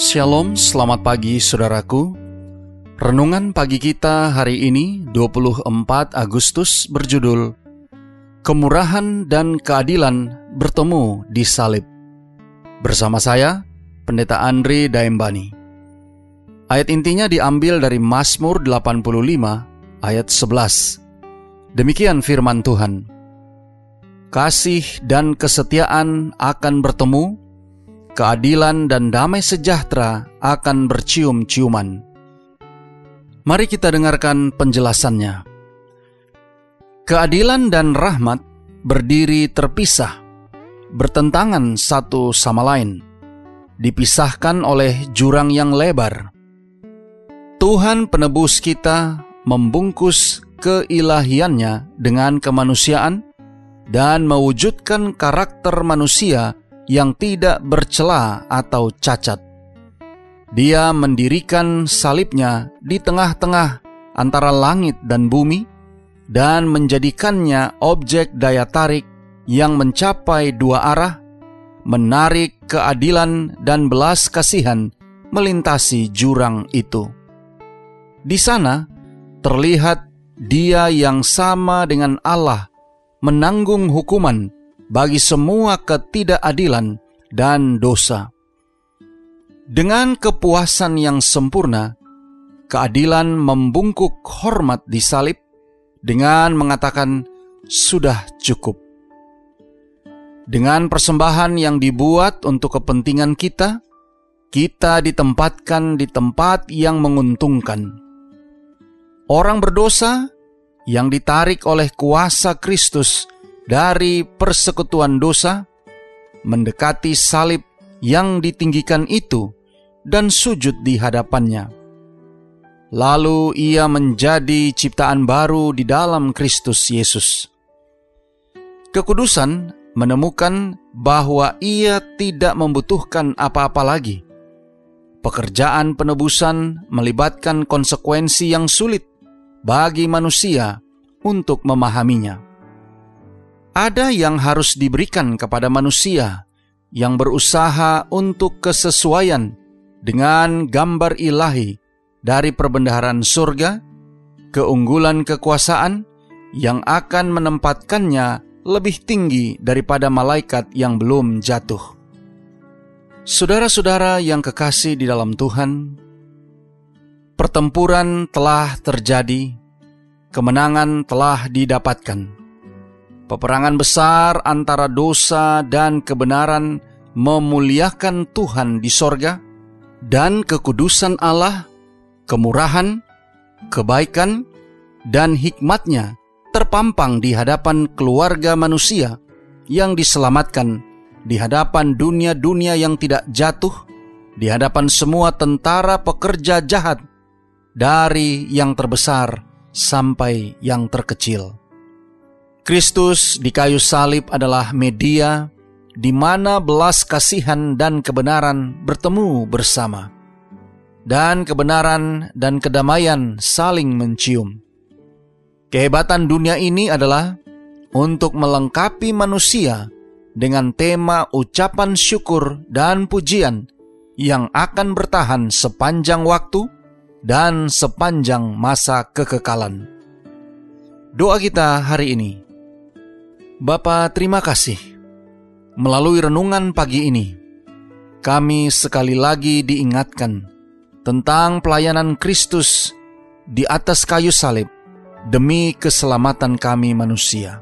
Shalom, selamat pagi saudaraku. Renungan pagi kita hari ini 24 Agustus berjudul Kemurahan dan Keadilan Bertemu di Salib. Bersama saya, Pendeta Andre Daembani. Ayat intinya diambil dari Mazmur 85 ayat 11. Demikian firman Tuhan. Kasih dan kesetiaan akan bertemu keadilan dan damai sejahtera akan bercium-ciuman. Mari kita dengarkan penjelasannya. Keadilan dan rahmat berdiri terpisah, bertentangan satu sama lain, dipisahkan oleh jurang yang lebar. Tuhan penebus kita membungkus keilahiannya dengan kemanusiaan dan mewujudkan karakter manusia yang tidak bercela atau cacat. Dia mendirikan salibnya di tengah-tengah antara langit dan bumi dan menjadikannya objek daya tarik yang mencapai dua arah, menarik keadilan dan belas kasihan melintasi jurang itu. Di sana terlihat Dia yang sama dengan Allah menanggung hukuman bagi semua ketidakadilan dan dosa. Dengan kepuasan yang sempurna, keadilan membungkuk hormat di salib dengan mengatakan, "Sudah cukup." Dengan persembahan yang dibuat untuk kepentingan kita, kita ditempatkan di tempat yang menguntungkan. Orang berdosa yang ditarik oleh kuasa Kristus dari persekutuan dosa, mendekati salib yang ditinggikan itu, dan sujud di hadapannya. Lalu ia menjadi ciptaan baru di dalam Kristus Yesus. Kekudusan menemukan bahwa ia tidak membutuhkan apa-apa lagi. Pekerjaan penebusan melibatkan konsekuensi yang sulit bagi manusia untuk memahaminya ada yang harus diberikan kepada manusia yang berusaha untuk kesesuaian dengan gambar ilahi dari perbendaharaan surga, keunggulan kekuasaan yang akan menempatkannya lebih tinggi daripada malaikat yang belum jatuh. Saudara-saudara yang kekasih di dalam Tuhan, pertempuran telah terjadi, kemenangan telah didapatkan Peperangan besar antara dosa dan kebenaran memuliakan Tuhan di sorga, dan kekudusan Allah, kemurahan, kebaikan, dan hikmatnya terpampang di hadapan keluarga manusia yang diselamatkan, di hadapan dunia-dunia yang tidak jatuh, di hadapan semua tentara pekerja jahat, dari yang terbesar sampai yang terkecil. Kristus di kayu salib adalah media di mana belas kasihan dan kebenaran bertemu bersama. Dan kebenaran dan kedamaian saling mencium. Kehebatan dunia ini adalah untuk melengkapi manusia dengan tema ucapan syukur dan pujian yang akan bertahan sepanjang waktu dan sepanjang masa kekekalan. Doa kita hari ini Bapa, terima kasih. Melalui renungan pagi ini, kami sekali lagi diingatkan tentang pelayanan Kristus di atas kayu salib demi keselamatan kami manusia.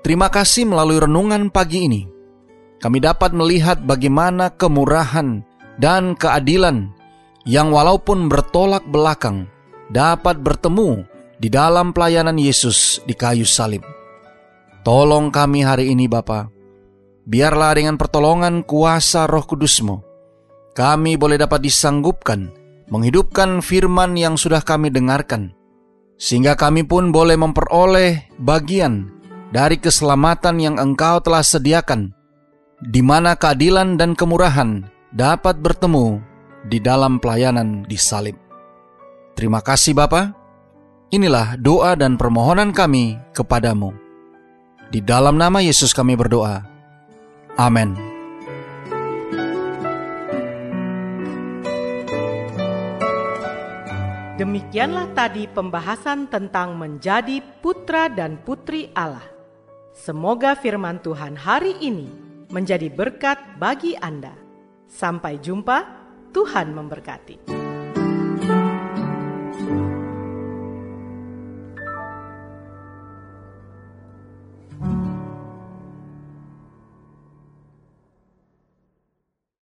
Terima kasih melalui renungan pagi ini, kami dapat melihat bagaimana kemurahan dan keadilan yang walaupun bertolak belakang dapat bertemu di dalam pelayanan Yesus di kayu salib. Tolong kami hari ini Bapa, biarlah dengan pertolongan kuasa roh kudusmu, kami boleh dapat disanggupkan menghidupkan firman yang sudah kami dengarkan, sehingga kami pun boleh memperoleh bagian dari keselamatan yang engkau telah sediakan, di mana keadilan dan kemurahan dapat bertemu di dalam pelayanan di salib. Terima kasih Bapa. Inilah doa dan permohonan kami kepadamu. Di dalam nama Yesus kami berdoa. Amin. Demikianlah tadi pembahasan tentang menjadi putra dan putri Allah. Semoga firman Tuhan hari ini menjadi berkat bagi Anda. Sampai jumpa, Tuhan memberkati.